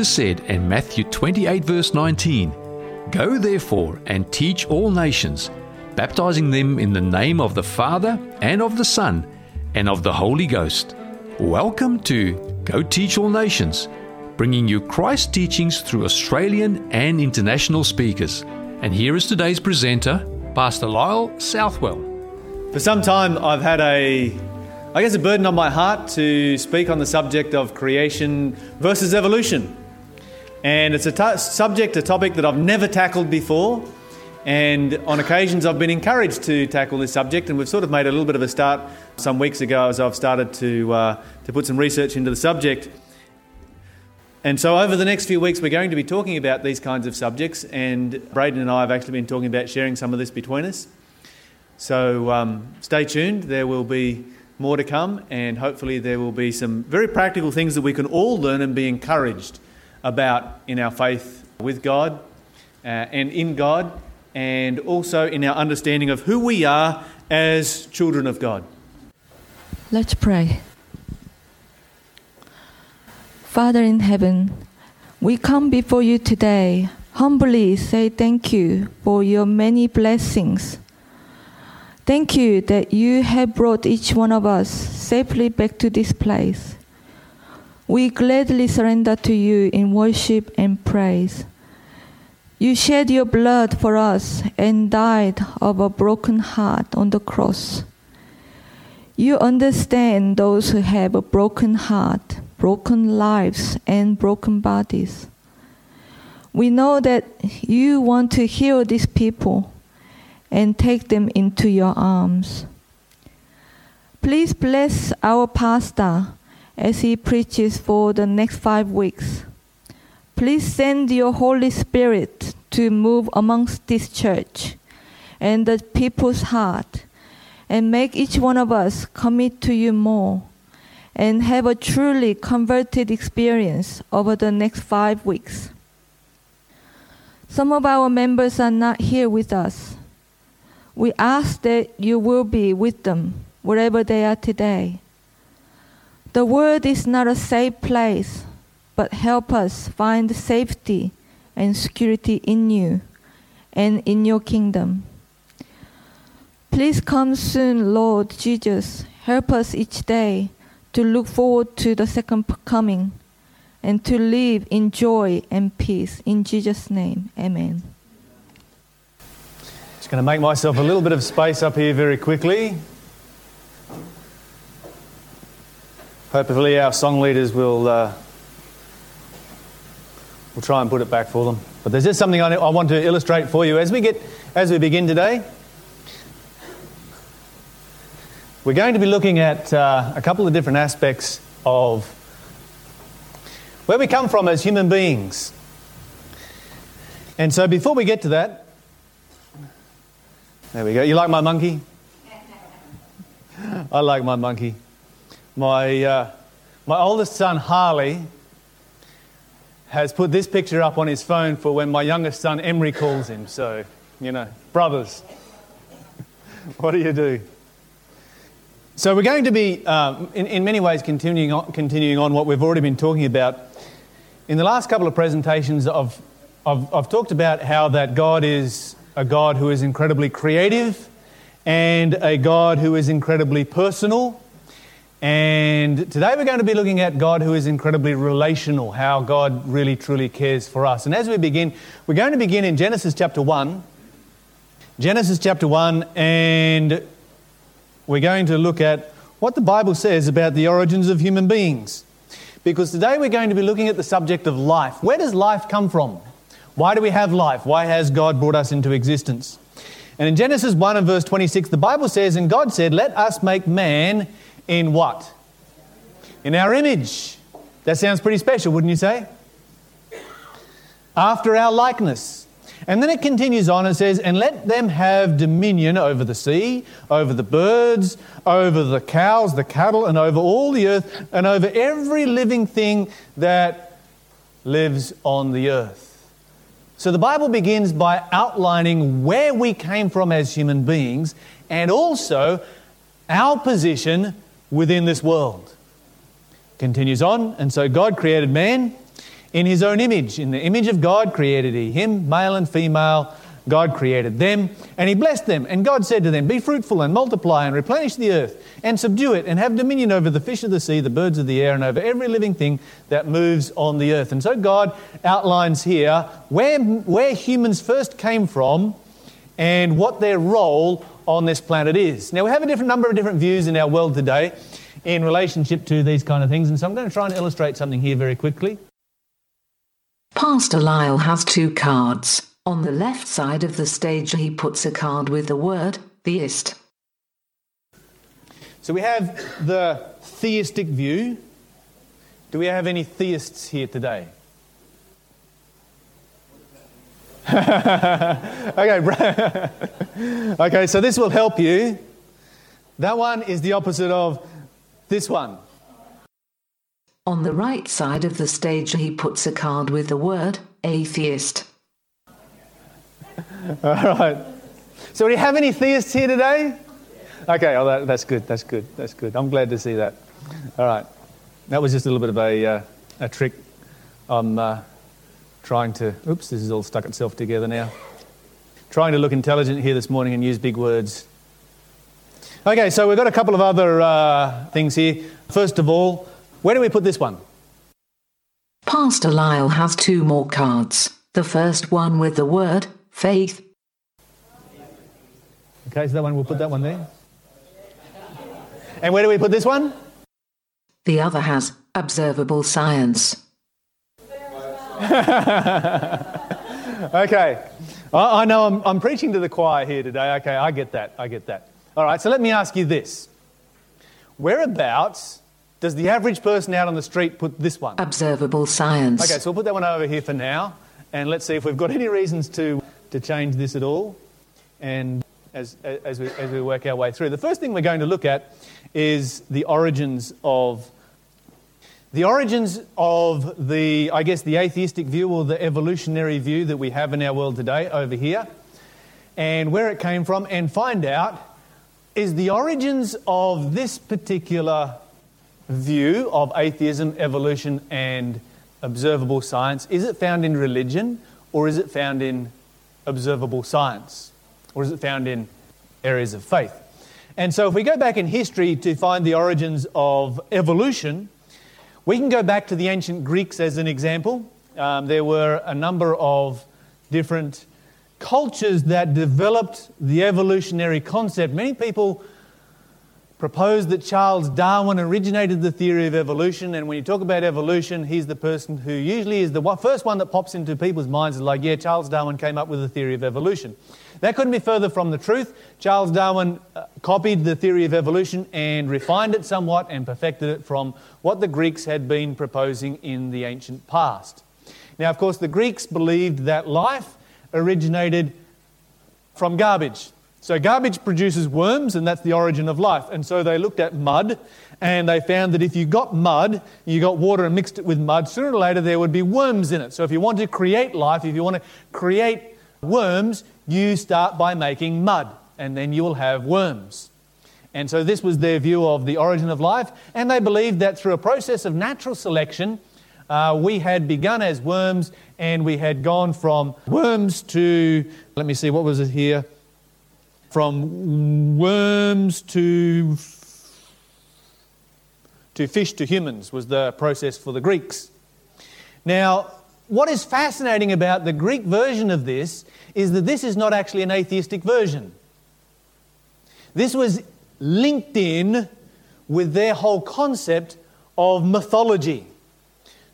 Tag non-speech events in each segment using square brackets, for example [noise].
Jesus said in Matthew 28, verse 19, Go therefore and teach all nations, baptizing them in the name of the Father and of the Son and of the Holy Ghost. Welcome to Go Teach All Nations, bringing you Christ teachings through Australian and international speakers. And here is today's presenter, Pastor Lyle Southwell. For some time, I've had a, I guess, a burden on my heart to speak on the subject of creation versus evolution. And it's a t- subject, a topic that I've never tackled before. And on occasions, I've been encouraged to tackle this subject, and we've sort of made a little bit of a start some weeks ago as I've started to, uh, to put some research into the subject. And so, over the next few weeks, we're going to be talking about these kinds of subjects, and Braden and I have actually been talking about sharing some of this between us. So um, stay tuned. There will be more to come, and hopefully, there will be some very practical things that we can all learn and be encouraged about in our faith with God uh, and in God, and also in our understanding of who we are as children of God. Let's pray. Father in heaven, we come before you today, humbly say thank you for your many blessings Thank you that you have brought each one of us safely back to this place. We gladly surrender to you in worship and praise. You shed your blood for us and died of a broken heart on the cross. You understand those who have a broken heart, broken lives, and broken bodies. We know that you want to heal these people and take them into your arms. Please bless our pastor as he preaches for the next five weeks. Please send your Holy Spirit to move amongst this church and the people's heart and make each one of us commit to you more and have a truly converted experience over the next five weeks. Some of our members are not here with us. We ask that you will be with them wherever they are today. The world is not a safe place, but help us find safety and security in you and in your kingdom. Please come soon, Lord Jesus. Help us each day to look forward to the second coming and to live in joy and peace. In Jesus' name, amen. Just going to make myself a little bit of space up here very quickly. Hopefully, our song leaders will uh, will try and put it back for them. But there's just something I, I want to illustrate for you as we get as we begin today. We're going to be looking at uh, a couple of different aspects of where we come from as human beings. And so, before we get to that, there we go. You like my monkey? [laughs] I like my monkey. My, uh, my oldest son, Harley, has put this picture up on his phone for when my youngest son, Emery, calls him. So, you know, brothers, [laughs] what do you do? So, we're going to be, um, in, in many ways, continuing on, continuing on what we've already been talking about. In the last couple of presentations, I've, I've, I've talked about how that God is a God who is incredibly creative and a God who is incredibly personal. And today we're going to be looking at God who is incredibly relational, how God really truly cares for us. And as we begin, we're going to begin in Genesis chapter 1. Genesis chapter 1, and we're going to look at what the Bible says about the origins of human beings. Because today we're going to be looking at the subject of life. Where does life come from? Why do we have life? Why has God brought us into existence? And in Genesis 1 and verse 26, the Bible says, And God said, Let us make man in what? In our image. That sounds pretty special, wouldn't you say? After our likeness. And then it continues on and says, And let them have dominion over the sea, over the birds, over the cows, the cattle, and over all the earth, and over every living thing that lives on the earth. So the Bible begins by outlining where we came from as human beings and also our position within this world. Continues on, and so God created man in his own image. In the image of God created he him, male and female. God created them, and he blessed them. And God said to them, Be fruitful and multiply and replenish the earth and subdue it and have dominion over the fish of the sea, the birds of the air, and over every living thing that moves on the earth. And so God outlines here where, where humans first came from and what their role on this planet is. Now, we have a different number of different views in our world today in relationship to these kind of things, and so I'm going to try and illustrate something here very quickly. Pastor Lyle has two cards. On the left side of the stage, he puts a card with the word theist. So we have the theistic view. Do we have any theists here today? [laughs] okay, [laughs] okay, so this will help you. That one is the opposite of this one. On the right side of the stage, he puts a card with the word atheist. [laughs] All right. So, do you have any theists here today? Okay, oh, that, that's good, that's good, that's good. I'm glad to see that. All right. That was just a little bit of a, uh, a trick. I'm uh, trying to, oops, this is all stuck itself together now. Trying to look intelligent here this morning and use big words. Okay, so we've got a couple of other uh, things here. First of all, where do we put this one? Pastor Lyle has two more cards. The first one with the word faith. Okay, so that one, we'll put that one there. And where do we put this one? The other has observable science. [laughs] okay, I, I know I'm, I'm preaching to the choir here today. Okay, I get that. I get that. All right, so let me ask you this. Whereabouts does the average person out on the street put this one? Observable science. Okay, so we'll put that one over here for now, and let's see if we've got any reasons to, to change this at all, and as, as, we, as we work our way through. The first thing we're going to look at is the origins of the origins of the, I guess, the atheistic view or the evolutionary view that we have in our world today over here, and where it came from, and find out is the origins of this particular view of atheism, evolution, and observable science, is it found in religion or is it found in observable science? Or is it found in areas of faith? And so, if we go back in history to find the origins of evolution, we can go back to the ancient Greeks as an example. Um, there were a number of different cultures that developed the evolutionary concept. Many people propose that Charles Darwin originated the theory of evolution, and when you talk about evolution, he's the person who usually is the first one that pops into people's minds is like, yeah, Charles Darwin came up with the theory of evolution. That couldn't be further from the truth. Charles Darwin uh, copied the theory of evolution and refined it somewhat and perfected it from what the Greeks had been proposing in the ancient past. Now, of course, the Greeks believed that life originated from garbage. So, garbage produces worms, and that's the origin of life. And so they looked at mud, and they found that if you got mud, you got water and mixed it with mud, sooner or later there would be worms in it. So, if you want to create life, if you want to create worms, you start by making mud, and then you will have worms. And so, this was their view of the origin of life, and they believed that through a process of natural selection, uh, we had begun as worms and we had gone from worms to, let me see, what was it here? From worms to, to fish to humans was the process for the Greeks. Now, what is fascinating about the Greek version of this is that this is not actually an atheistic version. This was linked in with their whole concept of mythology.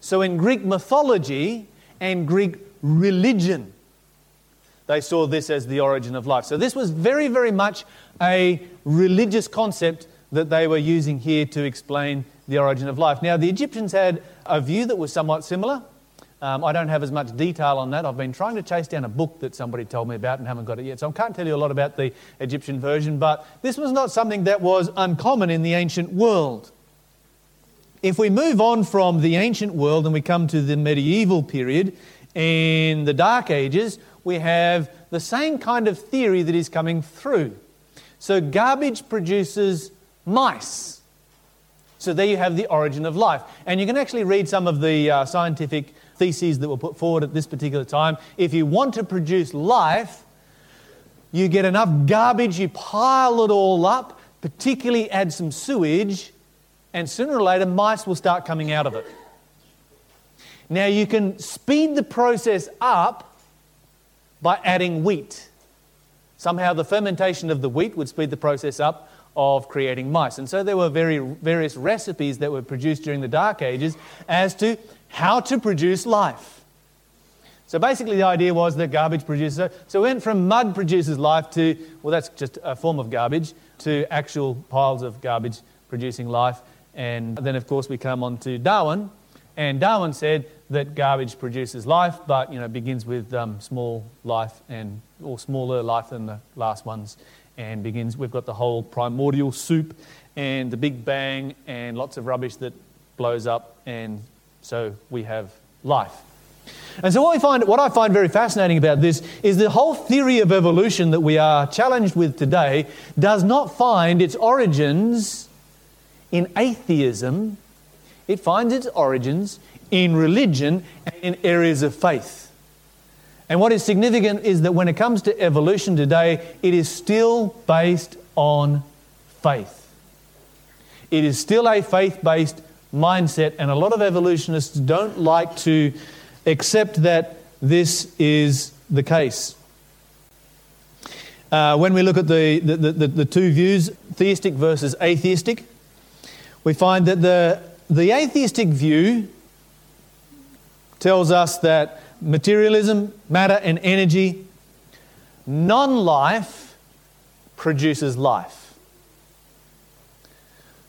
So, in Greek mythology and Greek religion, they saw this as the origin of life. So, this was very, very much a religious concept that they were using here to explain the origin of life. Now, the Egyptians had a view that was somewhat similar. Um, I don't have as much detail on that. I've been trying to chase down a book that somebody told me about and haven't got it yet. So I can't tell you a lot about the Egyptian version, but this was not something that was uncommon in the ancient world. If we move on from the ancient world and we come to the medieval period, in the Dark Ages, we have the same kind of theory that is coming through. So, garbage produces mice. So, there you have the origin of life. And you can actually read some of the uh, scientific theses that were put forward at this particular time. If you want to produce life, you get enough garbage, you pile it all up, particularly add some sewage, and sooner or later, mice will start coming out of it. Now, you can speed the process up by adding wheat. Somehow, the fermentation of the wheat would speed the process up of creating mice. And so, there were very, various recipes that were produced during the Dark Ages as to how to produce life. So, basically, the idea was that garbage produces. So, we went from mud produces life to, well, that's just a form of garbage, to actual piles of garbage producing life. And then, of course, we come on to Darwin. And Darwin said that garbage produces life, but you know begins with um, small life and or smaller life than the last ones, and begins. We've got the whole primordial soup and the Big Bang and lots of rubbish that blows up, and so we have life. And so what we find, what I find very fascinating about this is the whole theory of evolution that we are challenged with today does not find its origins in atheism. It finds its origins in religion and in areas of faith. And what is significant is that when it comes to evolution today, it is still based on faith. It is still a faith based mindset, and a lot of evolutionists don't like to accept that this is the case. Uh, when we look at the, the, the, the two views, theistic versus atheistic, we find that the, the atheistic view tells us that materialism, matter, and energy, non life produces life.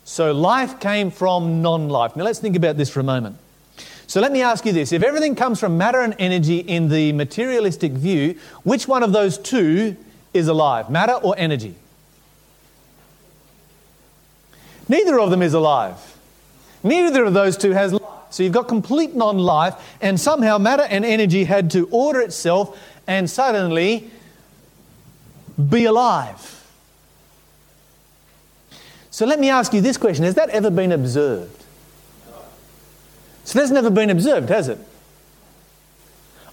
So life came from non life. Now let's think about this for a moment. So let me ask you this if everything comes from matter and energy in the materialistic view, which one of those two is alive, matter or energy? Neither of them is alive. Neither of those two has life. So you've got complete non life, and somehow matter and energy had to order itself and suddenly be alive. So let me ask you this question Has that ever been observed? So that's never been observed, has it?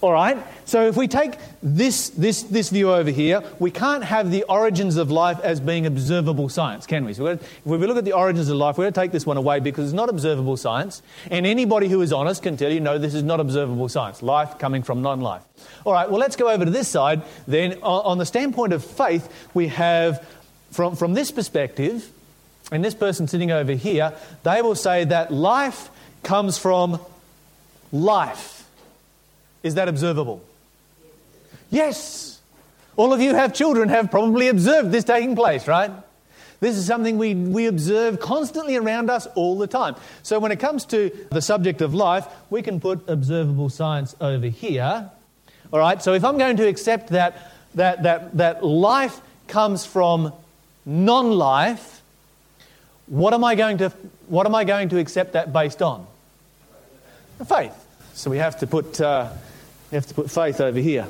All right? So if we take this, this, this view over here, we can't have the origins of life as being observable science, can we? So if we look at the origins of life, we're going to take this one away because it's not observable science. And anybody who is honest can tell you, no, this is not observable science. Life coming from non life. All right, well, let's go over to this side. Then, on the standpoint of faith, we have, from, from this perspective, and this person sitting over here, they will say that life comes from life. Is that observable? Yes. All of you have children, have probably observed this taking place, right? This is something we, we observe constantly around us all the time. So, when it comes to the subject of life, we can put observable science over here. All right, so if I'm going to accept that, that, that, that life comes from non life, what am I going to what am I going to accept that based on? Faith. So we have to put uh, you have to put faith over here.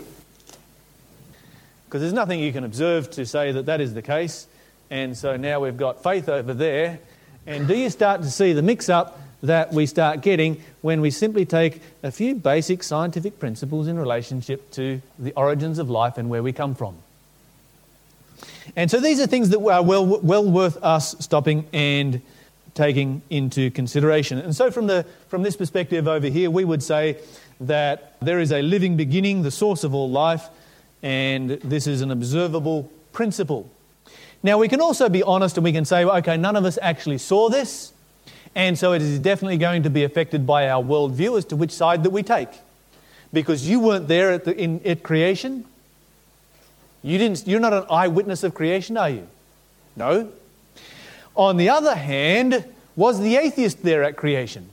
Because there's nothing you can observe to say that that is the case. And so now we've got faith over there. And do you start to see the mix up that we start getting when we simply take a few basic scientific principles in relationship to the origins of life and where we come from? And so these are things that are well, well worth us stopping and taking into consideration. And so, from, the, from this perspective over here, we would say that there is a living beginning, the source of all life, and this is an observable principle. Now, we can also be honest and we can say, okay, none of us actually saw this, and so it is definitely going to be affected by our worldview as to which side that we take. Because you weren't there the, in, at creation. You didn't, you're not an eyewitness of creation, are you? No. On the other hand, was the atheist there at creation?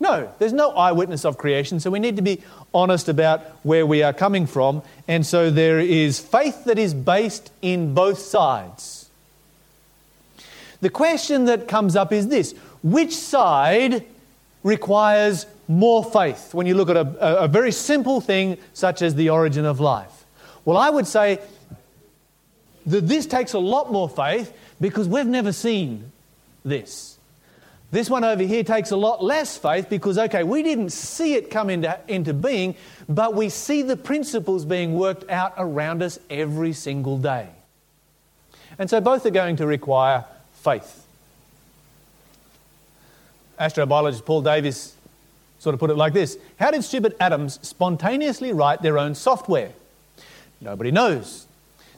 No, there's no eyewitness of creation, so we need to be honest about where we are coming from. And so there is faith that is based in both sides. The question that comes up is this which side requires more faith when you look at a, a very simple thing such as the origin of life? Well, I would say that this takes a lot more faith because we've never seen this. This one over here takes a lot less faith because, okay, we didn't see it come into, into being, but we see the principles being worked out around us every single day. And so both are going to require faith. Astrobiologist Paul Davies sort of put it like this How did stupid atoms spontaneously write their own software? Nobody knows.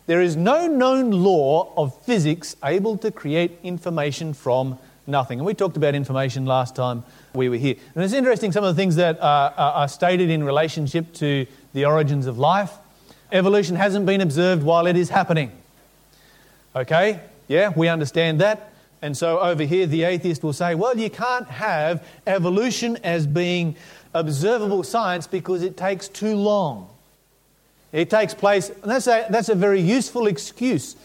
There is no known law of physics able to create information from nothing. And we talked about information last time we were here. And it's interesting some of the things that are, are stated in relationship to the origins of life. Evolution hasn't been observed while it is happening. Okay? Yeah, we understand that. And so over here, the atheist will say, well, you can't have evolution as being observable science because it takes too long. It takes place, and that's a, that's a very useful excuse.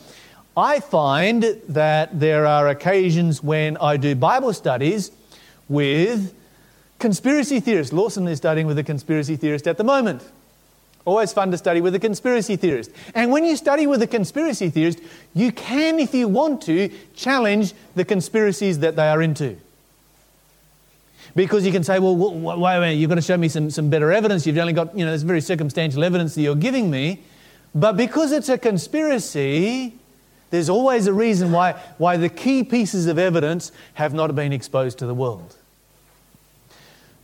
I find that there are occasions when I do Bible studies with conspiracy theorists. Lawson is studying with a conspiracy theorist at the moment. Always fun to study with a conspiracy theorist. And when you study with a conspiracy theorist, you can, if you want to, challenge the conspiracies that they are into. Because you can say, well, wait a minute, you've got to show me some, some better evidence. You've only got, you know, this very circumstantial evidence that you're giving me. But because it's a conspiracy, there's always a reason why, why the key pieces of evidence have not been exposed to the world.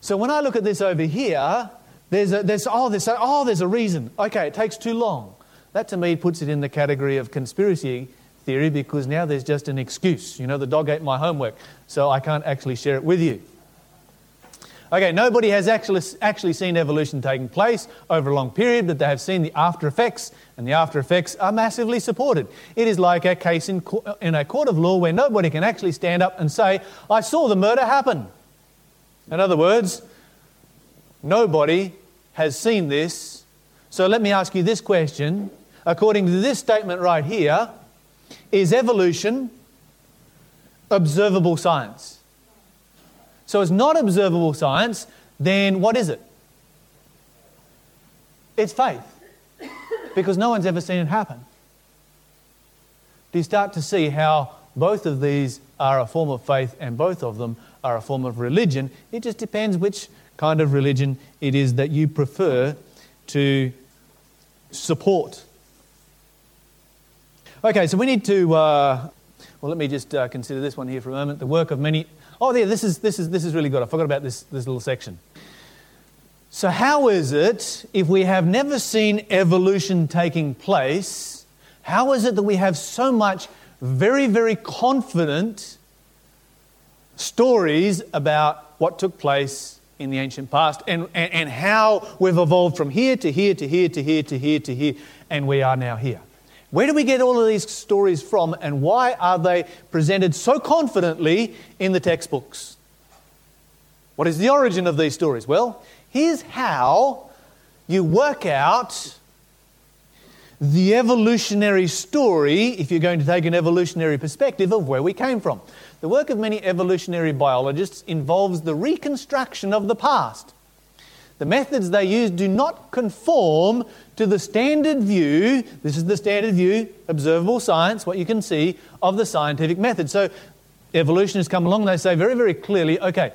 So when I look at this over here, there's a, there's, oh, there's a, oh, there's a reason. Okay, it takes too long. That to me puts it in the category of conspiracy theory because now there's just an excuse. You know, the dog ate my homework, so I can't actually share it with you. Okay, nobody has actually, actually seen evolution taking place over a long period, but they have seen the after effects, and the after effects are massively supported. It is like a case in, uh, in a court of law where nobody can actually stand up and say, I saw the murder happen. In other words, nobody has seen this. So let me ask you this question. According to this statement right here, is evolution observable science? So it's not observable science, then what is it? It's faith. Because no one's ever seen it happen. Do you start to see how both of these are a form of faith and both of them are a form of religion? It just depends which kind of religion it is that you prefer to support. Okay, so we need to, uh, well, let me just uh, consider this one here for a moment. The work of many Oh, there, this is, this is, this is really good. I forgot about this, this little section. So, how is it, if we have never seen evolution taking place, how is it that we have so much very, very confident stories about what took place in the ancient past and, and, and how we've evolved from here to here to here to here to here to here, and we are now here? Where do we get all of these stories from, and why are they presented so confidently in the textbooks? What is the origin of these stories? Well, here's how you work out the evolutionary story if you're going to take an evolutionary perspective of where we came from. The work of many evolutionary biologists involves the reconstruction of the past. The methods they use do not conform to the standard view. This is the standard view, observable science, what you can see of the scientific method. So, evolutionists come along, they say very, very clearly okay,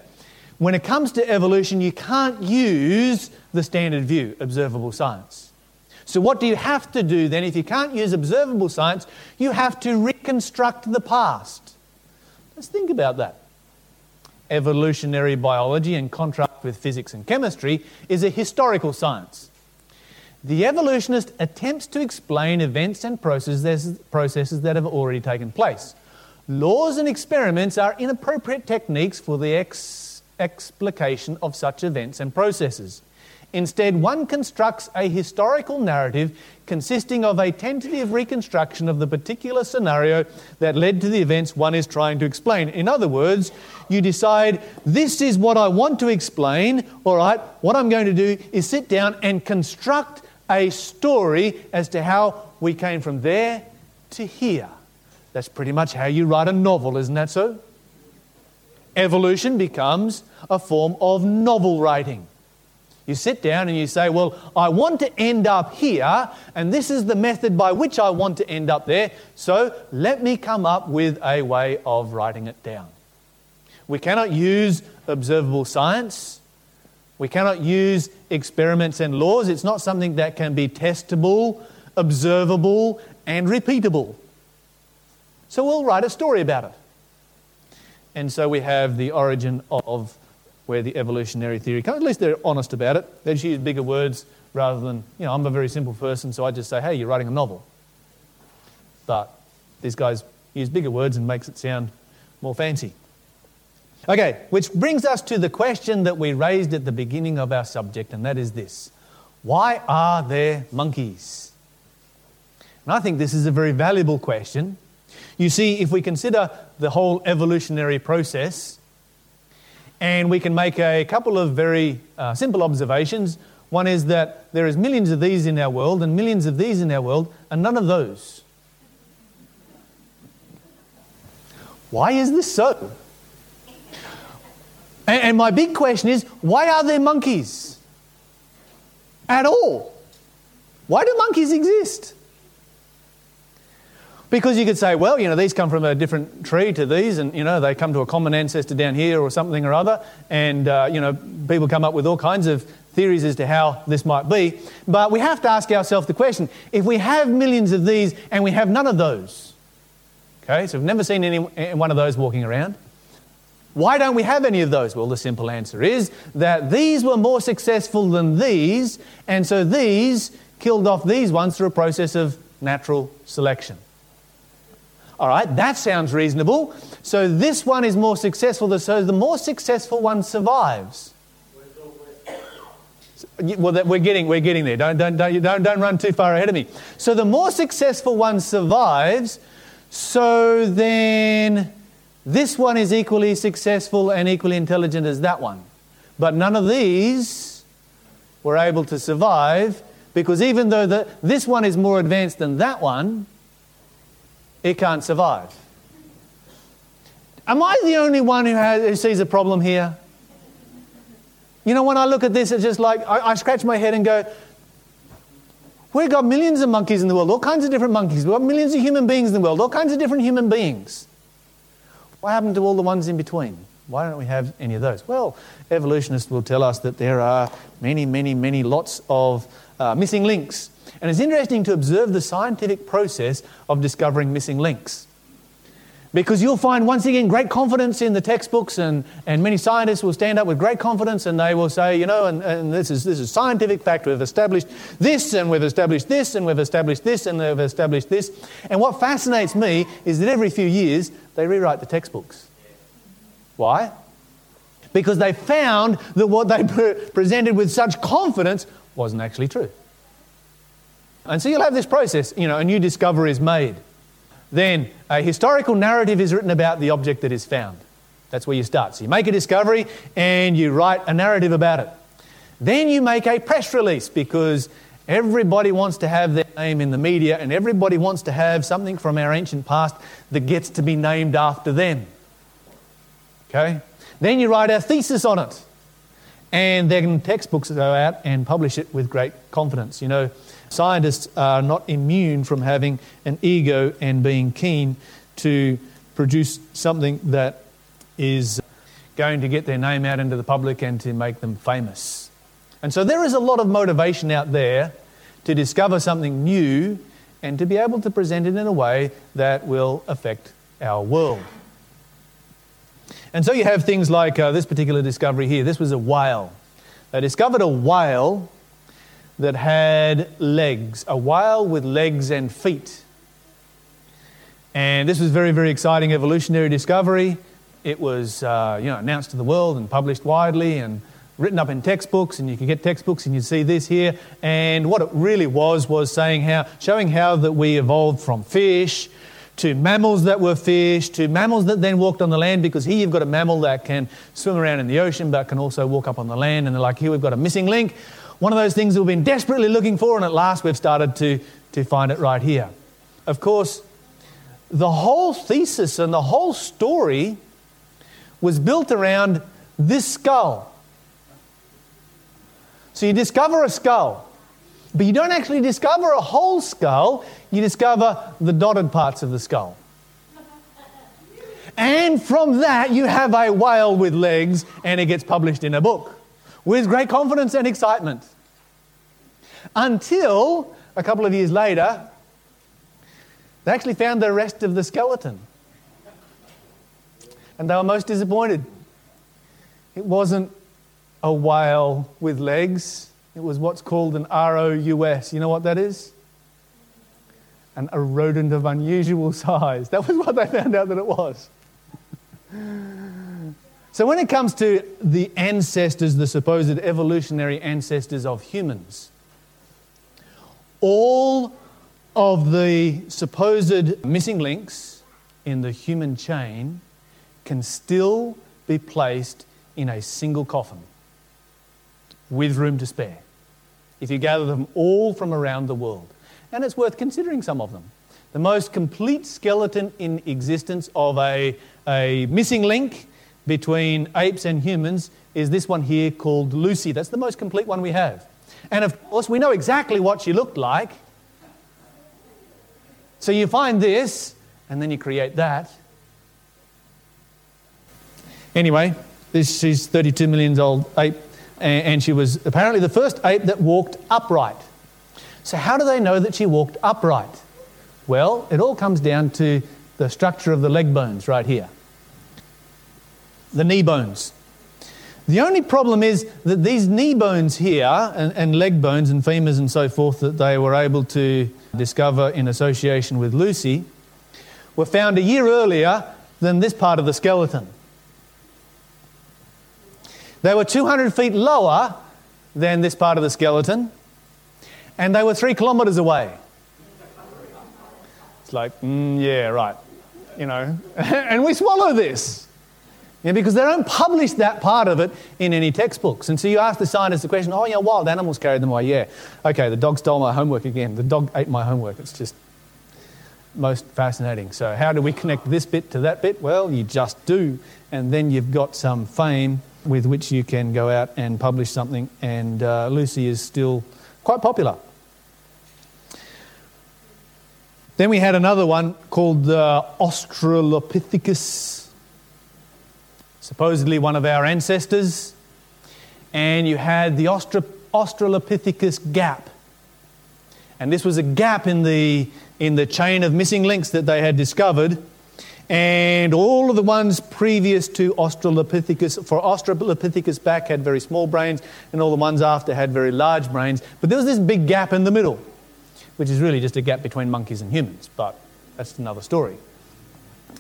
when it comes to evolution, you can't use the standard view, observable science. So, what do you have to do then? If you can't use observable science, you have to reconstruct the past. Let's think about that evolutionary biology, in contrast with physics and chemistry, is a historical science. The evolutionist attempts to explain events and processes, processes that have already taken place. Laws and experiments are inappropriate techniques for the ex- explication of such events and processes. Instead, one constructs a historical narrative consisting of a tentative reconstruction of the particular scenario that led to the events one is trying to explain. In other words, you decide, this is what I want to explain, all right, what I'm going to do is sit down and construct a story as to how we came from there to here. That's pretty much how you write a novel, isn't that so? Evolution becomes a form of novel writing. You sit down and you say, Well, I want to end up here, and this is the method by which I want to end up there, so let me come up with a way of writing it down. We cannot use observable science. We cannot use experiments and laws. It's not something that can be testable, observable, and repeatable. So we'll write a story about it. And so we have the origin of where the evolutionary theory comes. At least they're honest about it. They just use bigger words rather than, you know, I'm a very simple person, so I just say, hey, you're writing a novel. But these guys use bigger words and makes it sound more fancy. Okay, which brings us to the question that we raised at the beginning of our subject, and that is this Why are there monkeys? And I think this is a very valuable question. You see, if we consider the whole evolutionary process, and we can make a couple of very uh, simple observations. One is that there is millions of these in our world and millions of these in our world, and none of those. Why is this so? And, and my big question is why are there monkeys at all? Why do monkeys exist? Because you could say, well, you know, these come from a different tree to these, and, you know, they come to a common ancestor down here or something or other, and, uh, you know, people come up with all kinds of theories as to how this might be. But we have to ask ourselves the question if we have millions of these and we have none of those, okay, so we've never seen any one of those walking around, why don't we have any of those? Well, the simple answer is that these were more successful than these, and so these killed off these ones through a process of natural selection. All right, that sounds reasonable. So this one is more successful, so the more successful one survives. Well, we're getting, we're getting there. Don't, don't, don't, don't, don't run too far ahead of me. So the more successful one survives, so then this one is equally successful and equally intelligent as that one. But none of these were able to survive because even though the, this one is more advanced than that one, it can't survive. Am I the only one who, has, who sees a problem here? You know, when I look at this, it's just like I, I scratch my head and go, We've got millions of monkeys in the world, all kinds of different monkeys. We've got millions of human beings in the world, all kinds of different human beings. What happened to all the ones in between? Why don't we have any of those? Well, evolutionists will tell us that there are many, many, many lots of uh, missing links and it's interesting to observe the scientific process of discovering missing links. Because you'll find, once again, great confidence in the textbooks, and, and many scientists will stand up with great confidence and they will say, you know, and, and this, is, this is scientific fact, we've established this, and we've established this, and we've established this, and we've established this. And what fascinates me is that every few years they rewrite the textbooks. Why? Because they found that what they [laughs] presented with such confidence wasn't actually true. And so you'll have this process, you know, a new discovery is made. Then a historical narrative is written about the object that is found. That's where you start. So you make a discovery and you write a narrative about it. Then you make a press release because everybody wants to have their name in the media and everybody wants to have something from our ancient past that gets to be named after them. Okay? Then you write a thesis on it. And then textbooks go out and publish it with great confidence. You know, Scientists are not immune from having an ego and being keen to produce something that is going to get their name out into the public and to make them famous. And so there is a lot of motivation out there to discover something new and to be able to present it in a way that will affect our world. And so you have things like uh, this particular discovery here. This was a whale. They discovered a whale that had legs, a whale with legs and feet. And this was very, very exciting evolutionary discovery. It was uh, you know, announced to the world and published widely and written up in textbooks, and you can get textbooks and you see this here. And what it really was was saying how, showing how that we evolved from fish to mammals that were fish to mammals that then walked on the land because here you've got a mammal that can swim around in the ocean but can also walk up on the land. And they're like, here we've got a missing link. One of those things we've been desperately looking for, and at last we've started to, to find it right here. Of course, the whole thesis and the whole story was built around this skull. So you discover a skull, but you don't actually discover a whole skull, you discover the dotted parts of the skull. And from that, you have a whale with legs, and it gets published in a book with great confidence and excitement. Until a couple of years later, they actually found the rest of the skeleton. And they were most disappointed. It wasn't a whale with legs, it was what's called an ROUS. You know what that is? An, a rodent of unusual [laughs] size. That was what they found out that it was. So, when it comes to the ancestors, the supposed evolutionary ancestors of humans, all of the supposed missing links in the human chain can still be placed in a single coffin with room to spare if you gather them all from around the world. And it's worth considering some of them. The most complete skeleton in existence of a, a missing link between apes and humans is this one here called Lucy. That's the most complete one we have. And of course, we know exactly what she looked like. So you find this, and then you create that. Anyway, this, she's 32 million old ape, and she was apparently the first ape that walked upright. So, how do they know that she walked upright? Well, it all comes down to the structure of the leg bones right here, the knee bones. The only problem is that these knee bones here and, and, leg bones and femurs and so forth that they were able to discover in association with Lucy were found a year earlier than this part of the skeleton. They were 200 feet lower than this part of the skeleton, and they were three kilometres away. It's like, mm, yeah, right. You know, [laughs] and we swallow this. Yeah, because they don't publish that part of it in any textbooks. And so you ask the scientists the question, oh, yeah, wild animals carried them away. Yeah. Okay, the dog stole my homework again. The dog ate my homework. It's just most fascinating. So, how do we connect this bit to that bit? Well, you just do. And then you've got some fame with which you can go out and publish something, and uh, Lucy is still quite popular. Then we had another one called uh, Australopithecus, supposedly one of our ancestors, and you had the Austra- Australopithecus gap. And this was a gap in the, in the chain of missing links that they had discovered and all of the ones previous to Australopithecus, for Australopithecus back had very small brains, and all the ones after had very large brains. But there was this big gap in the middle, which is really just a gap between monkeys and humans, but that's another story.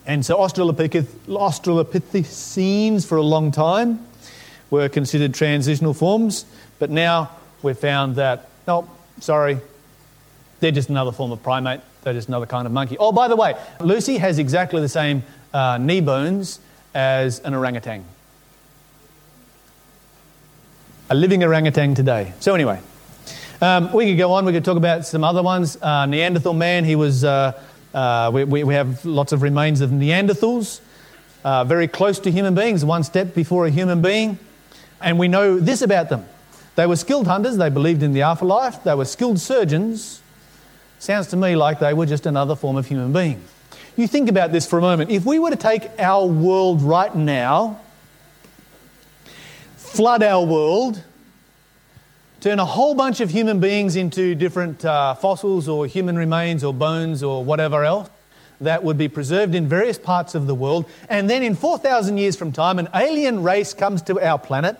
And so Australopithecines for a long time were considered transitional forms, but now we've found that, oh, sorry, they're just another form of primate. They're just another kind of monkey. Oh, by the way, Lucy has exactly the same uh, knee bones as an orangutan. A living orangutan today. So, anyway, um, we could go on. We could talk about some other ones. Uh, Neanderthal man, he was, uh, uh we, we, have lots of remains of Neanderthals, uh, very close to human beings, one step before a human being. And we know this about them. They were skilled hunters, they believed in the afterlife, they were skilled surgeons, Sounds to me like they were just another form of human being. You think about this for a moment. If we were to take our world right now, flood our world, turn a whole bunch of human beings into different uh, fossils or human remains or bones or whatever else that would be preserved in various parts of the world, and then in 4,000 years from time, an alien race comes to our planet,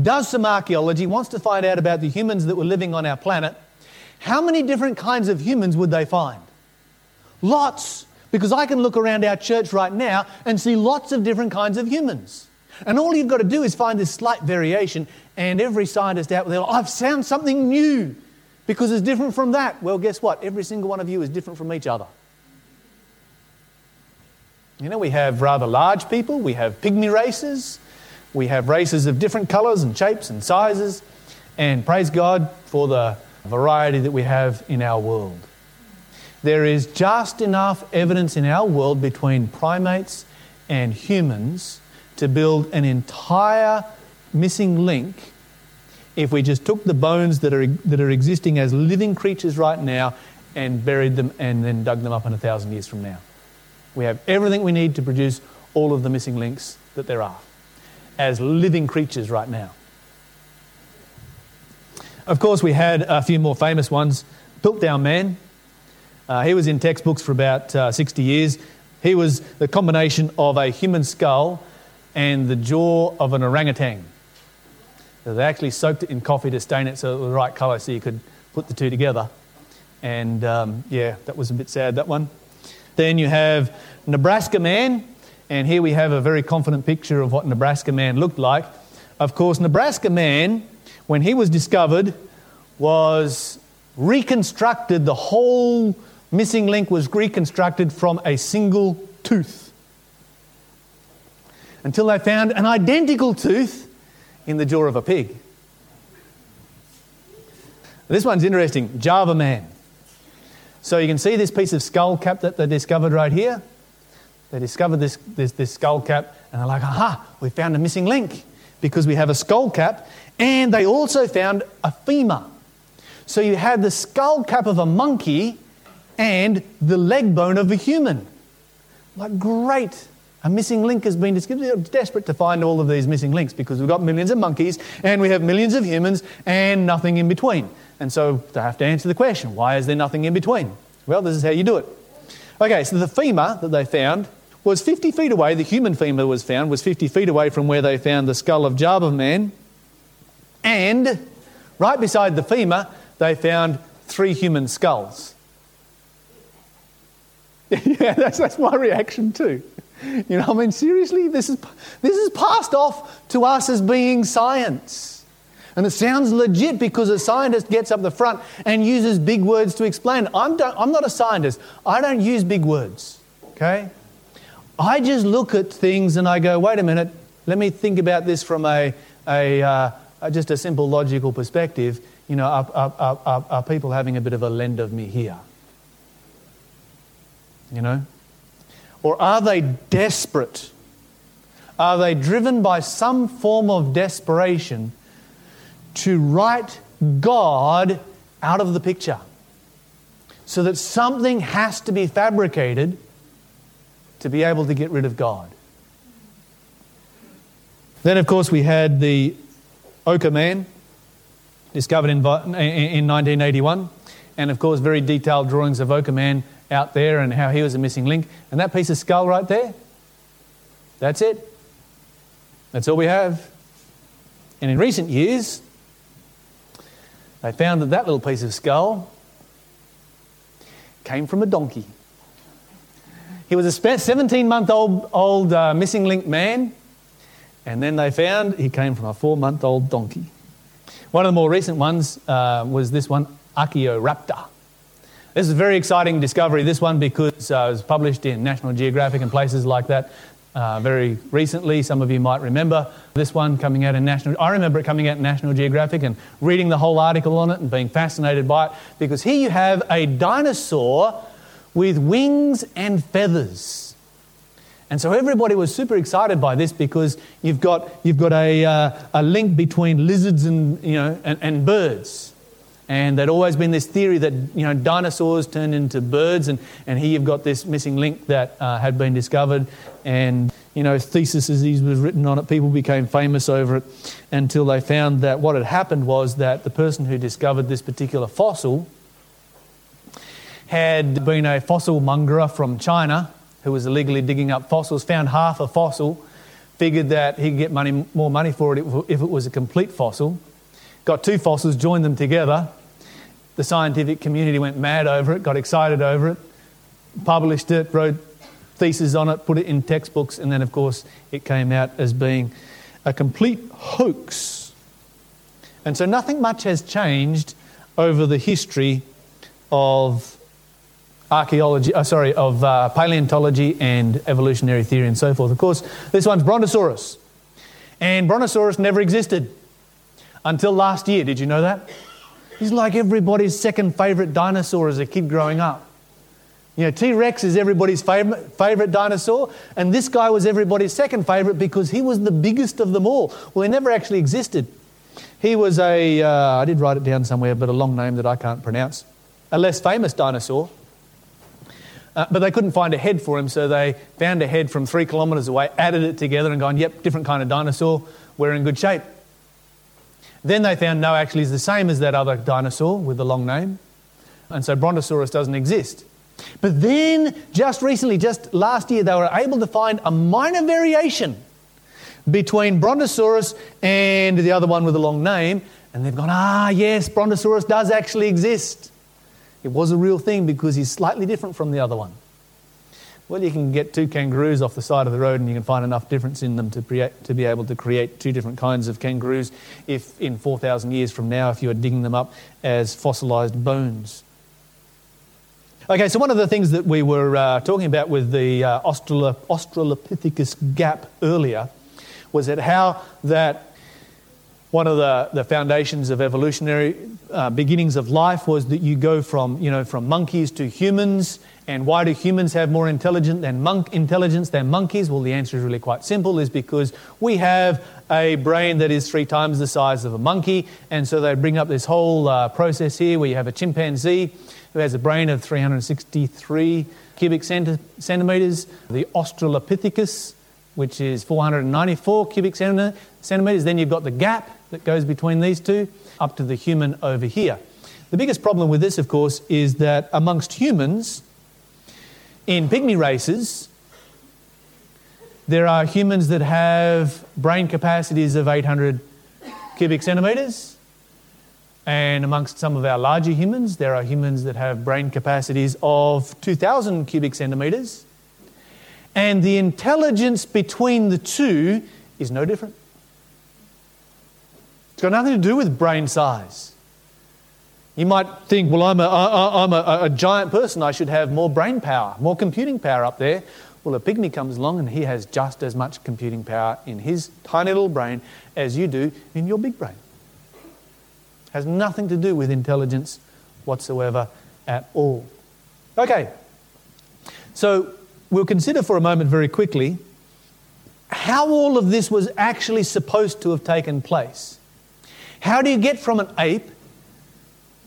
does some archaeology, wants to find out about the humans that were living on our planet how many different kinds of humans would they find? Lots. Because I can look around our church right now and see lots of different kinds of humans. And all you've got to do is find this slight variation, and every scientist out there, I've found something new because it's different from that. Well, guess what? Every single one of you is different from each other. You know, we have rather large people, we have pygmy races, we have races of different colours and shapes and sizes, and praise God for the variety that we have in our world. There is just enough evidence in our world between primates and humans to build an entire missing link if we just took the bones that are, that are existing as living creatures right now and buried them and then dug them up in a thousand years from now. We have everything we need to produce all of the missing links that there are as living creatures right now. Of course, we had a few more famous ones. Piltdown Man. Uh, he was in textbooks for about uh, 60 years. He was the combination of a human skull and the jaw of an orangutan. They actually soaked it in coffee to stain it so it was the right colour so you could put the two together. And um, yeah, that was a bit sad, that one. Then you have Nebraska Man. And here we have a very confident picture of what Nebraska Man looked like. Of course, Nebraska Man, when he was discovered, was reconstructed. The whole missing link was reconstructed from a single tooth. Until they found an identical tooth in the jaw of a pig. This one's interesting Java Man. So you can see this piece of skull cap that they discovered right here. They discovered this, this, this skull cap and they're like, aha, we found a missing link because we have a skull cap and they also found a femur. So you had the skull cap of a monkey and the leg bone of a human. Like, great. A missing link has been discovered. We're desperate to find all of these missing links because we've got millions of monkeys and we have millions of humans and nothing in between. And so they have to answer the question why is there nothing in between? Well, this is how you do it. Okay, so the femur that they found was 50 feet away. The human femur was found was 50 feet away from where they found the skull of Java man. And right beside the femur, they found three human skulls. [laughs] yeah, that's, that's my reaction too. [laughs] You know, I mean, seriously, this is, this is passed off to us as being science. And it sounds legit because a scientist gets up the front and uses big words to explain. I'm, I'm not a scientist. I don't use big words, okay? I just look at things and I go, wait a minute, let me think about this from a, a uh, just a simple logical perspective. You know, are, are, are, are people having a bit of a lend of me here? You know? Or are they desperate? Are they driven by some form of desperation to write God out of the picture? So that something has to be fabricated to be able to get rid of God. Then, of course, we had the Orce Man, discovered in, in 1981. And, of course, very detailed drawings of Orce Man out there and how he was a missing link. And that piece of skull right there, that's it. That's all we have. And in recent years, they found that that little piece of skull came from a donkey. He was a 17 month old, old uh, missing link man, and then they found he came from a four month old donkey. One of the more recent ones uh, was this one, Archaeoraptor. This is a very exciting discovery, this one, because uh, it was published in National Geographic and places like that uh, very recently. Some of you might remember this one coming out in National. I remember it coming out in National Geographic and reading the whole article on it and being fascinated by it because here you have a dinosaur with wings and feathers. And so everybody was super excited by this because you've got, you've got a, uh, a link between lizards and, you know, and, and birds. And there'd always been this theory that you know, dinosaurs turned into birds, and, and here you've got this missing link that uh, had been discovered. And you know, theses was written on it, people became famous over it until they found that what had happened was that the person who discovered this particular fossil had been a fossil mongerer from China who was illegally digging up fossils, found half a fossil, figured that he could get money, more money for it if it was a complete fossil, got two fossils, joined them together. The scientific community went mad over it, got excited over it, published it, wrote theses on it, put it in textbooks, and then, of course, it came out as being a complete hoax. And so nothing much has changed over the history of archaeology, uh, sorry, of uh, paleontology and evolutionary theory and so forth. Of course, this one's Brontosaurus. And Brontosaurus never existed until last year. Did you know that? He's like everybody's second favourite dinosaur as a kid growing up. You know, T Rex is everybody's favourite, favourite dinosaur, and this guy was everybody's second favourite because he was the biggest of them all. Well, he never actually existed. He was a, uh, I did write it down somewhere, but a long name that I can't pronounce, a less famous dinosaur Uh, but they couldn't find a head for him, so they found a head from three kilometres away, added it together, and gone, yep, different kind of dinosaur, we're in good shape. Then they found, no, actually, is the same as that other dinosaur with the long name. And so Brontosaurus doesn't exist. But then, just recently, just last year, they were able to find a minor variation between Brontosaurus and the other one with the long name. And they've gone, ah, yes, Brontosaurus does actually exist. It was a real thing because he's slightly different from the other one. Well, you can get two kangaroos off the side of the road and you can find enough difference in them to, to be able to create two different kinds of kangaroos if in 4,000 years from now, if you are digging them up as fossilized bones. Okay, so one of the things that we were uh, talking about with the uh, Australopithecus gap earlier was that how that one of the, the foundations of evolutionary uh, beginnings of life was that you go from, you know, from monkeys to humans. And why do humans have more intelligent than monk, intelligence than monkeys? Well, the answer is really quite simple, is because we have a brain that is three times the size of a monkey. And so they bring up this whole uh, process here where you have a chimpanzee who has a brain of 363 cubic centimetres, the Australopithecus, which is 494 cubic centimetres. Then you've got the gap that goes between these two, up to the human over here. The biggest problem with this, of course, is that amongst humans, in pygmy races, there are humans that have brain capacities of 800 cubic centimetres, and amongst some of our larger humans, there are humans that have brain capacities of 2,000 cubic centimeters. And the intelligence between the two is no different. It's got nothing to do with brain size. You might think, well, I'm, a, I, I'm a, a giant person, I should have more brain power, more computing power up there. Well, a pygmy comes along and he has just as much computing power in his tiny little brain as you do in your big brain. Has nothing to do with intelligence whatsoever at all. Okay, so we'll consider for a moment very quickly how all of this was actually supposed to have taken place. How do you get from an ape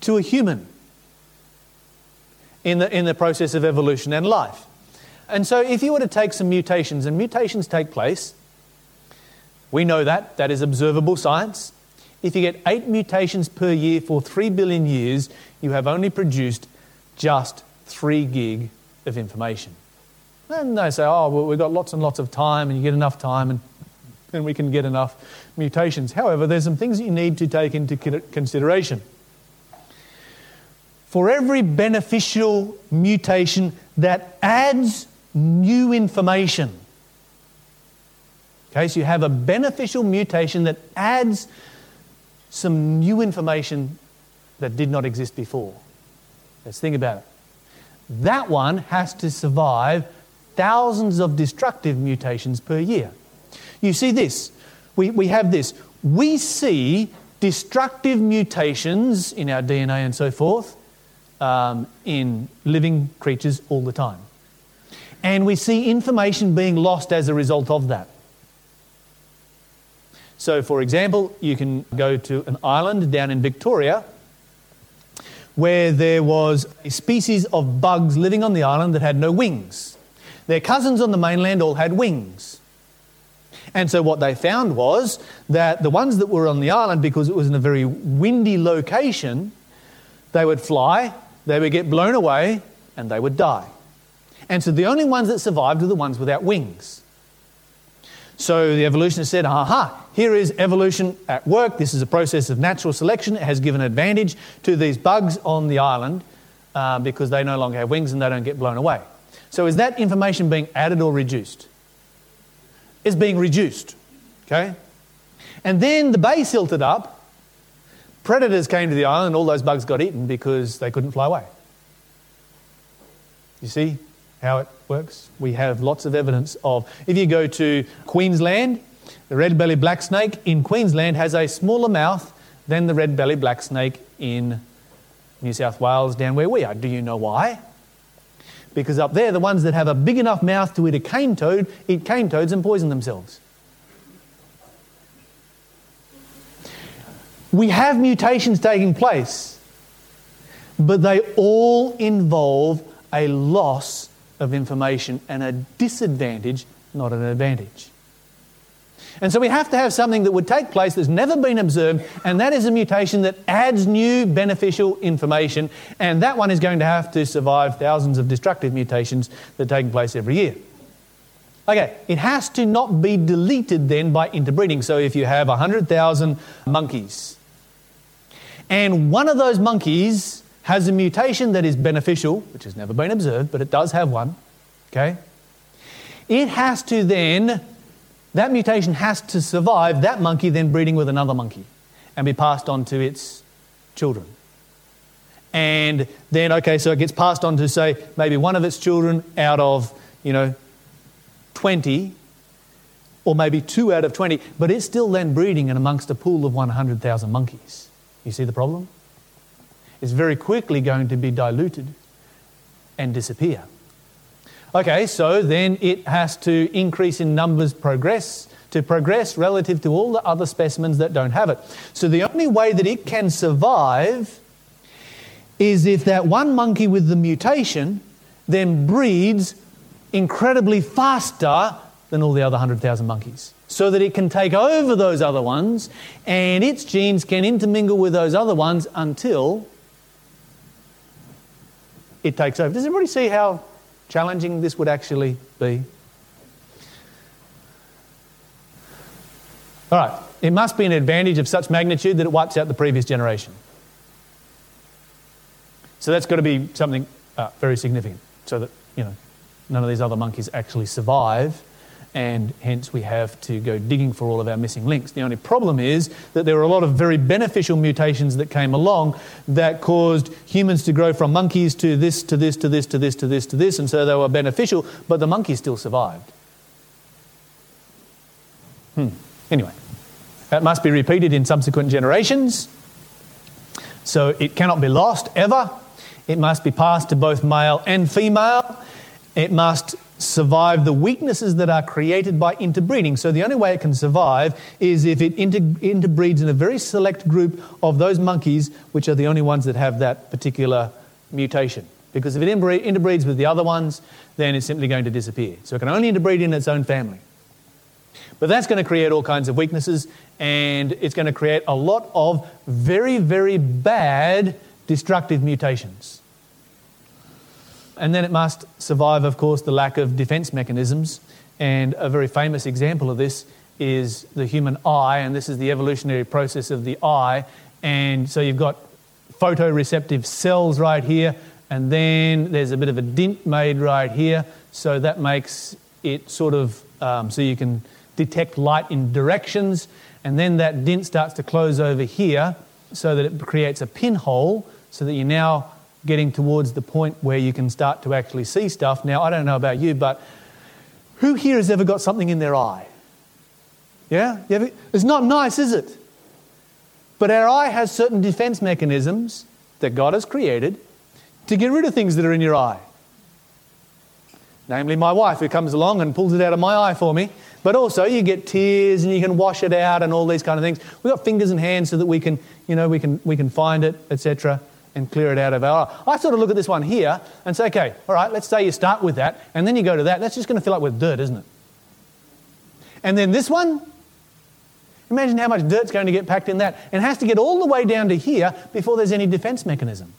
to a human in the, in the process of evolution and life? And so, if you were to take some mutations, and mutations take place, we know that, that is observable science. If you get eight mutations per year for three billion years, you have only produced just three gig of information. And they say, oh, well, we've got lots and lots of time, and you get enough time, and, and we can get enough mutations. However, there's some things that you need to take into consideration. For every beneficial mutation that adds new information, okay, so you have a beneficial mutation that adds some new information that did not exist before. Let's think about it. That one has to survive thousands of destructive mutations per year. You see this. We, we have this. We see destructive mutations in our DNA and so forth um, in living creatures all the time. And we see information being lost as a result of that. So, for example, you can go to an island down in Victoria where there was a species of bugs living on the island that had no wings. Their cousins on the mainland all had wings. And so, what they found was that the ones that were on the island, because it was in a very windy location, they would fly, they would get blown away, and they would die. And so, the only ones that survived were the ones without wings. So the evolutionist said, aha, here is evolution at work. This is a process of natural selection. It has given advantage to these bugs on the island uh, because they no longer have wings and they don't get blown away. So is that information being added or reduced? It's being reduced. Okay? And then the bay silted up. Predators came to the island all those bugs got eaten because they couldn't fly away. You see? how it works. We have lots of evidence of. If you go to Queensland, the red bellied black snake in Queensland has a smaller mouth than the red bellied black snake in New South Wales, down where we are. Do you know why? Because up there, the ones that have a big enough mouth to eat a cane toad eat cane toads and poison themselves. We have mutations taking place, but they all involve a loss of information and a disadvantage, not an advantage. And so we have to have something that would take place that's never been observed, and that is a mutation that adds new beneficial information, and that one is going to have to survive thousands of destructive mutations that are taking place every year. Okay, it has to not be deleted then by interbreeding. So if you have 100,000 monkeys, and one of those monkeys has a mutation that is beneficial, which has never been observed, but it does have one, okay? It has to then that mutation has to survive that monkey then breeding with another monkey and be passed on to its children. And then, okay, so it gets passed on to, say, maybe one of its children out of, you know, 20, or maybe two out of 20, but it's still then breeding in amongst a pool of 100,000 monkeys. You see the problem? It's very quickly going to be diluted and disappear. Okay, so then it has to increase in numbers progress to progress relative to all the other specimens that don't have it. So the only way that it can survive is if that one monkey with the mutation then breeds incredibly faster than all the other 100,000 monkeys. So that it can take over those other ones and its genes can intermingle with those other ones until it takes over. Does everybody see how challenging this would actually be? All right, it must be an advantage of such magnitude that it wipes out the previous generation. So that's got to be something uh, very significant so that, you know, none of these other monkeys actually survive and hence we have to go digging for all of our missing links. The only problem is that there were a lot of very beneficial mutations that came along that caused humans to grow from monkeys to this, to this, to this, to this, to this, to this, and so they were beneficial, but the monkeys still survived. Hmm. Anyway, that must be repeated in subsequent generations. So it cannot be lost ever. It must be passed to both male and female. It must survive the weaknesses that are created by interbreeding. So the only way it can survive is if it inter- interbreeds in a very select group of those monkeys, which are the only ones that have that particular mutation. Because if it interbreeds with the other ones, then it's simply going to disappear. So it can only interbreed in its own family. But that's going to create all kinds of weaknesses, and it's going to create a lot of very, very bad destructive mutations. And then it must survive, of course, the lack of defense mechanisms. And a very famous example of this is the human eye, and this is the evolutionary process of the eye. And so you've got photoreceptive cells right here, and then there's a bit of a dint made right here. So that makes it sort of um, so you can detect light in directions. And then that dint starts to close over here so that it creates a pinhole so that you now getting towards the point where you can start to actually see stuff. Now, I don't know about you, but who here has ever got something in their eye? Yeah? It's not nice, is it? But our eye has certain defense mechanisms that God has created to get rid of things that are in your eye. Namely, my wife, who comes along and pulls it out of my eye for me. But also, you get tears and you can wash it out and all these kind of things. We've got fingers and hands so that we can, you know, we can, we can find it, etc and clear it out of our I sort of look at this one here and say, okay, all right, let's say you start with that, and then you go to that. That's just going to fill up with dirt, isn't it? And then this one, imagine how much dirt's going to get packed in that. And it has to get all the way down to here before there's any defense mechanism.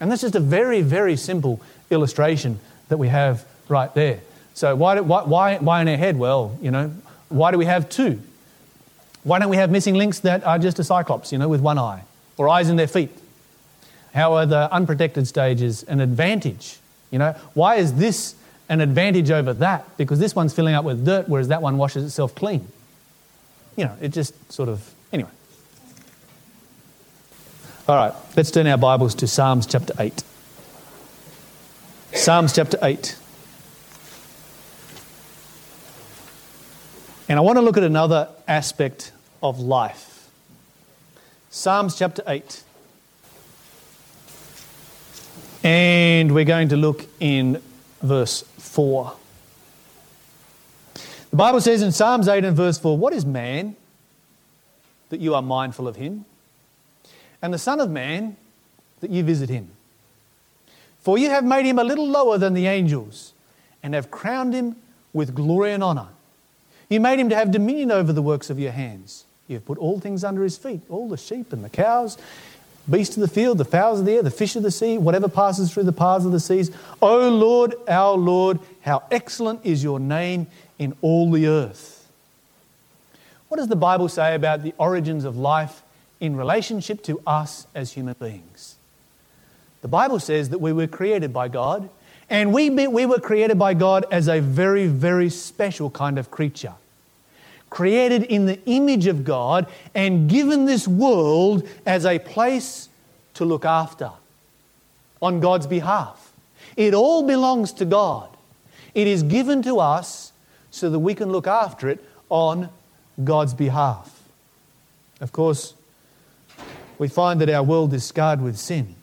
And that's just a very, very simple illustration that we have right there. So why, why, why in our head? Well, you know, why do we have two? Why don't we have missing links that are just a cyclops, you know, with one eye? Or eyes in their feet? How are the unprotected stages an advantage? You know, why is this an advantage over that? Because this one's filling up with dirt, whereas that one washes itself clean. You know, it just sort of, anyway. All right, let's turn our Bibles to Psalms chapter 8. Psalms chapter 8. And I want to look at another aspect of life. Psalms chapter 8. And we're going to look in verse 4. The Bible says in Psalms 8 and verse 4 What is man that you are mindful of him? And the Son of Man that you visit him? For you have made him a little lower than the angels, and have crowned him with glory and honor. You made him to have dominion over the works of your hands. You have put all things under his feet, all the sheep and the cows, beasts of the field, the fowls of the air, the fish of the sea, whatever passes through the paths of the seas. O Lord, our Lord, how excellent is your name in all the earth. What does the Bible say about the origins of life in relationship to us as human beings? The Bible says that we were created by God, and we, we were created by God as a very, very special kind of creature. Created in the image of God and given this world as a place to look after on God's behalf. It all belongs to God. It is given to us so that we can look after it on God's behalf. Of course, we find that our world is scarred with sin.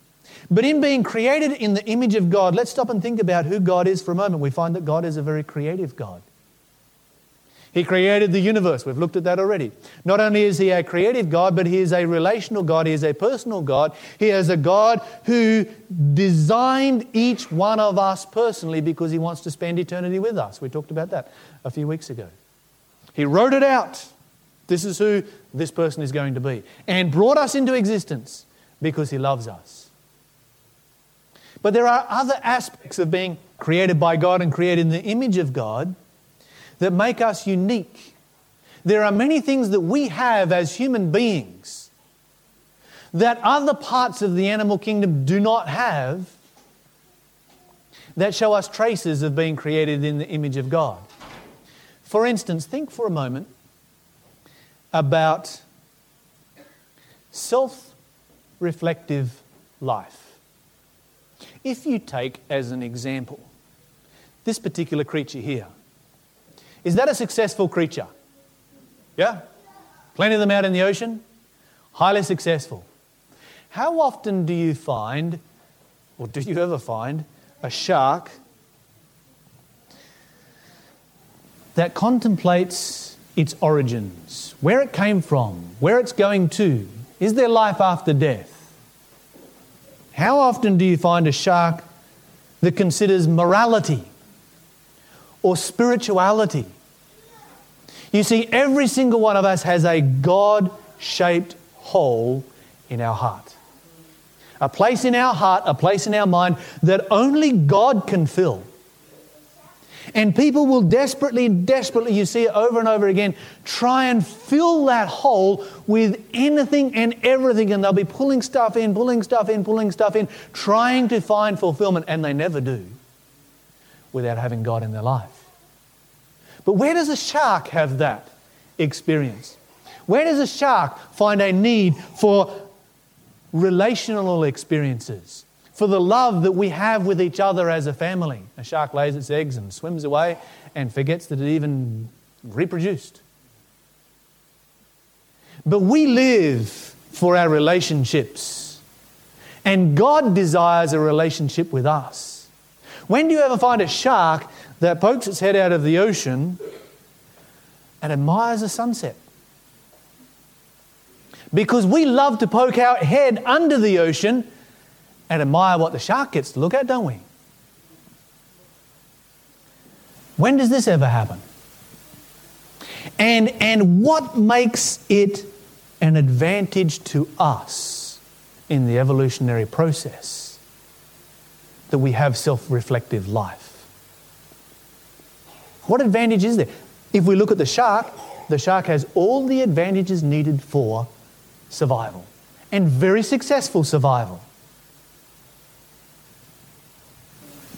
But in being created in the image of God, let's stop and think about who God is for a moment. We find that God is a very creative God. He created the universe. We've looked at that already. Not only is He a creative God, but He is a relational God. He is a personal God. He is a God who designed each one of us personally because He wants to spend eternity with us. We talked about that a few weeks ago. He wrote it out. This is who this person is going to be. And brought us into existence because He loves us. But there are other aspects of being created by God and created in the image of God that make us unique. There are many things that we have as human beings that other parts of the animal kingdom do not have that show us traces of being created in the image of God. For instance, think for a moment about self reflective life. If you take as an example this particular creature here, is that a successful creature? Yeah? Plenty of them out in the ocean? Highly successful. How often do you find, or do you ever find, a shark that contemplates its origins, where it came from, where it's going to? Is there life after death? How often do you find a shark that considers morality or spirituality? You see, every single one of us has a God shaped hole in our heart. A place in our heart, a place in our mind that only God can fill. And people will desperately, desperately, you see it over and over again, try and fill that hole with anything and everything. And they'll be pulling stuff in, pulling stuff in, pulling stuff in, trying to find fulfillment. And they never do without having God in their life. But where does a shark have that experience? Where does a shark find a need for relational experiences? for the love that we have with each other as a family. A shark lays its eggs and swims away and forgets that it even reproduced. But we live for our relationships, and God desires a relationship with us. When do you ever find a shark that pokes its head out of the ocean and admires a sunset? Because we love to poke our head under the ocean and admire what the shark gets to look at, don't we? When does this ever happen? And, and what makes it an advantage to us in the evolutionary process that we have self reflective life? What advantage is there? If we look at the shark, the shark has all the advantages needed for survival and very successful survival.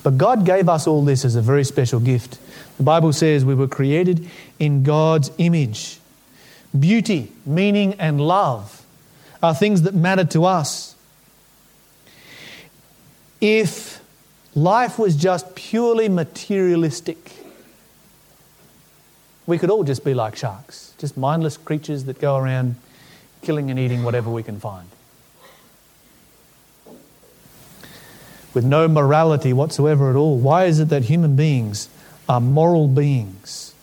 But God gave us all this as a very special gift. The Bible says we were created in God's image. Beauty, meaning, and love are things that matter to us. If life was just purely materialistic, we could all just be like sharks, just mindless creatures that go around killing and eating whatever we can find. with no morality whatsoever at all. Why is it that human beings are moral beings?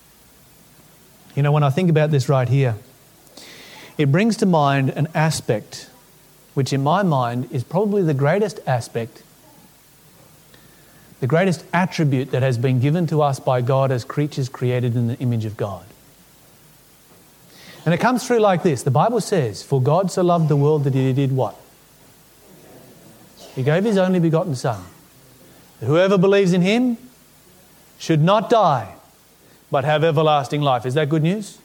You know, when I think about this right here, it brings to mind an aspect which, in my mind, is probably the greatest aspect the greatest attribute that has been given to us by God as creatures created in the image of God. And it comes through like this the Bible says, For God so loved the world that he did what? He gave his only begotten Son. Whoever believes in him should not die, but have everlasting life. Is that good news?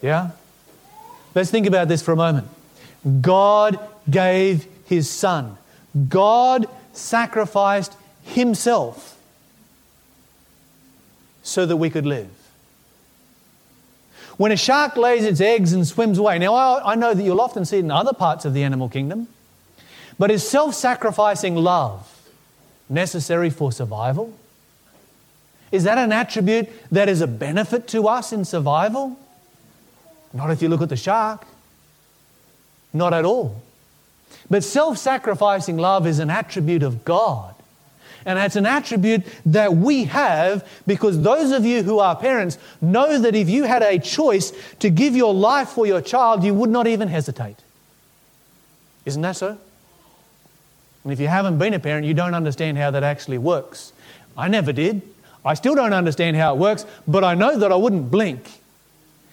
Yeah? Let's think about this for a moment. God gave his Son. God sacrificed himself so that we could live. When a shark lays its eggs and swims away, now I, I know that you'll often see it in other parts of the animal kingdom, but is self sacrificing love necessary for survival? Is that an attribute that is a benefit to us in survival? Not if you look at the shark. Not at all. But self sacrificing love is an attribute of God. And it's an attribute that we have because those of you who are parents know that if you had a choice to give your life for your child, you would not even hesitate. Isn't that so? And if you haven't been a parent, you don't understand how that actually works. I never did. I still don't understand how it works, but I know that I wouldn't blink.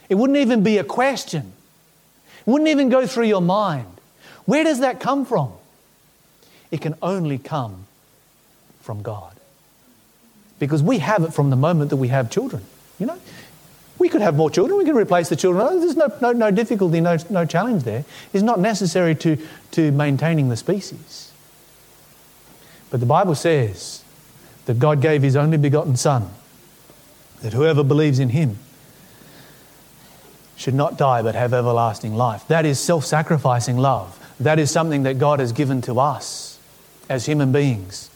It wouldn't even be a question. It wouldn't even go through your mind. Where does that come from? It can only come from God. Because we have it from the moment that we have children. You know, we could have more children, we can replace the children. Oh, there's no, no, no difficulty, no, no challenge there. It's not necessary to, to maintaining the species. But the Bible says that God gave His only begotten Son, that whoever believes in Him should not die but have everlasting life. That is self sacrificing love. That is something that God has given to us as human beings.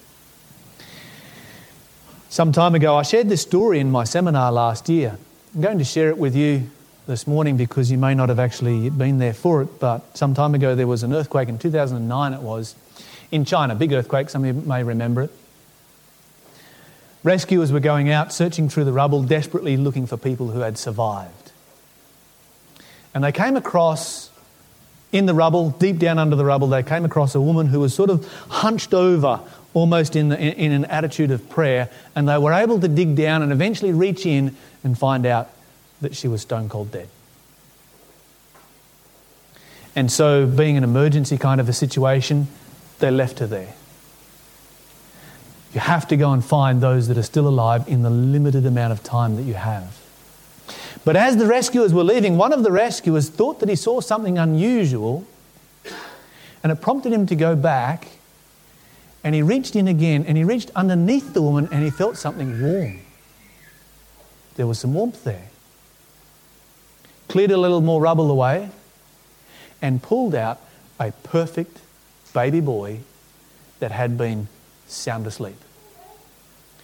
Some time ago, I shared this story in my seminar last year. I'm going to share it with you this morning because you may not have actually been there for it, but some time ago there was an earthquake in 2009, it was, in China, big earthquake, some of you may remember it. Rescuers were going out searching through the rubble, desperately looking for people who had survived. And they came across, in the rubble, deep down under the rubble, they came across a woman who was sort of hunched over, almost in, the, in an attitude of prayer. And they were able to dig down and eventually reach in and find out that she was stone cold dead. And so, being an emergency kind of a situation, they left her there. You have to go and find those that are still alive in the limited amount of time that you have. But as the rescuers were leaving, one of the rescuers thought that he saw something unusual, and it prompted him to go back. And he reached in again, and he reached underneath the woman, and he felt something warm. There was some warmth there. Cleared a little more rubble away, and pulled out a perfect baby boy that had been sound asleep,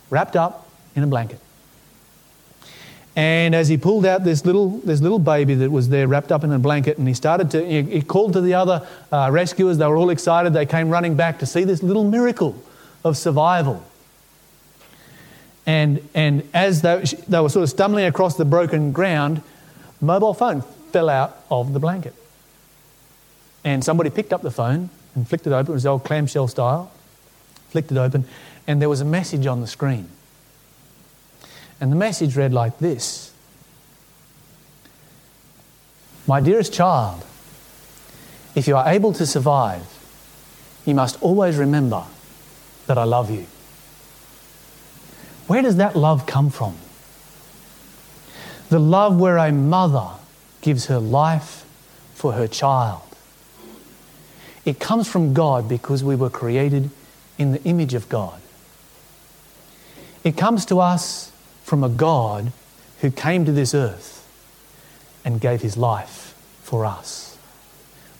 wrapped up in a blanket. And as he pulled out this little, this little baby that was there wrapped up in a blanket, and he started to, he, called to the other uh, rescuers. They were all excited. They came running back to see this little miracle of survival. And, and as they, they were sort of stumbling across the broken ground, mobile phone fell out of the blanket. And somebody picked up the phone and flicked it open. It was old clamshell style. Flicked it open, and there was a message on the screen. And the message read like this My dearest child, if you are able to survive, you must always remember that I love you. Where does that love come from? The love where a mother gives her life for her child. It comes from God because we were created in the image of God. It comes to us from a God who came to this earth and gave his life for us.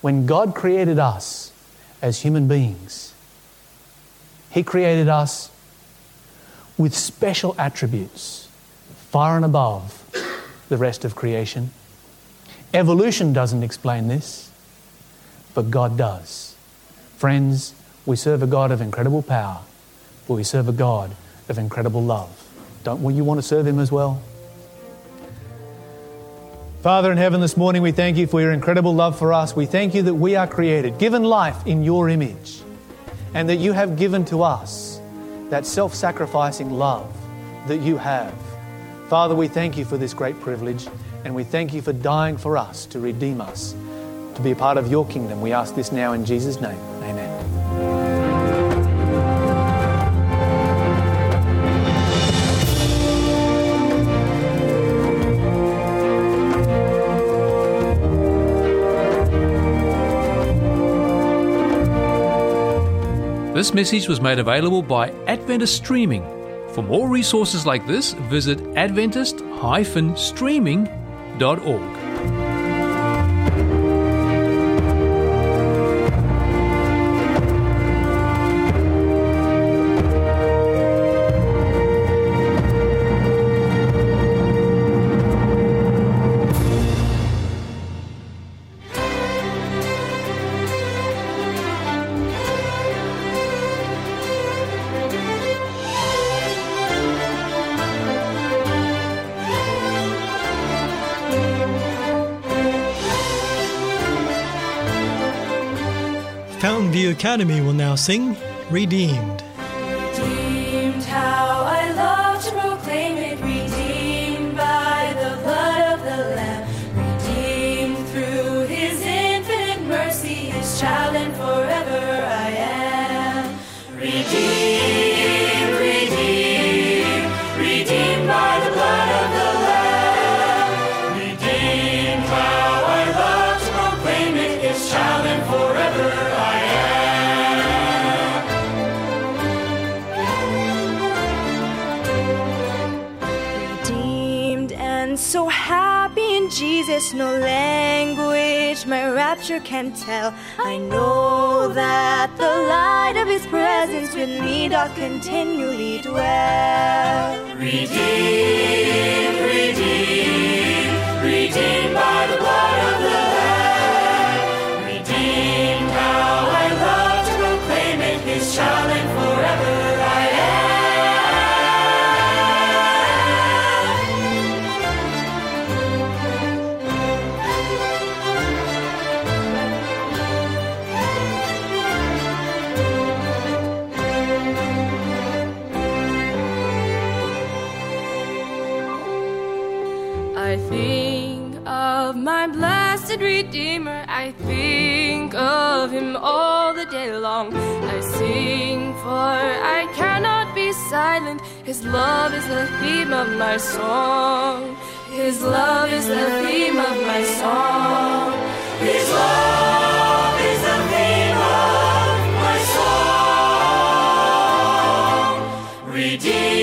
When God created us as human beings, he created us with special attributes far and above the rest of creation. Evolution doesn't explain this, but God does. Friends, we serve a God of incredible power, but we serve a God of incredible love. Don't you want to serve Him as well? Father in heaven, this morning we thank you for your incredible love for us. We thank you that we are created, given life in your image, and that you have given to us that self sacrificing love that you have. Father, we thank you for this great privilege and we thank you for dying for us to redeem us, to be a part of your kingdom. We ask this now in Jesus' name. This message was made available by Adventist Streaming. For more resources like this, visit adventist-streaming.org. Academy will now sing Redeemed. Can tell. I know that the light of His presence with me doth continually dwell. Redeemed, redeemed, redeemed by the blood of the Lamb. Redeemed, how I love to proclaim it. His child and forever Redeemer. I think of him all the day long. I sing, for I cannot be silent. His love is the theme of my song. His love is the theme of my song. His love is the theme of my song. Redeemed,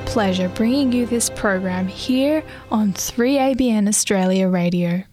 pleasure bringing you this program here on 3ABN Australia Radio.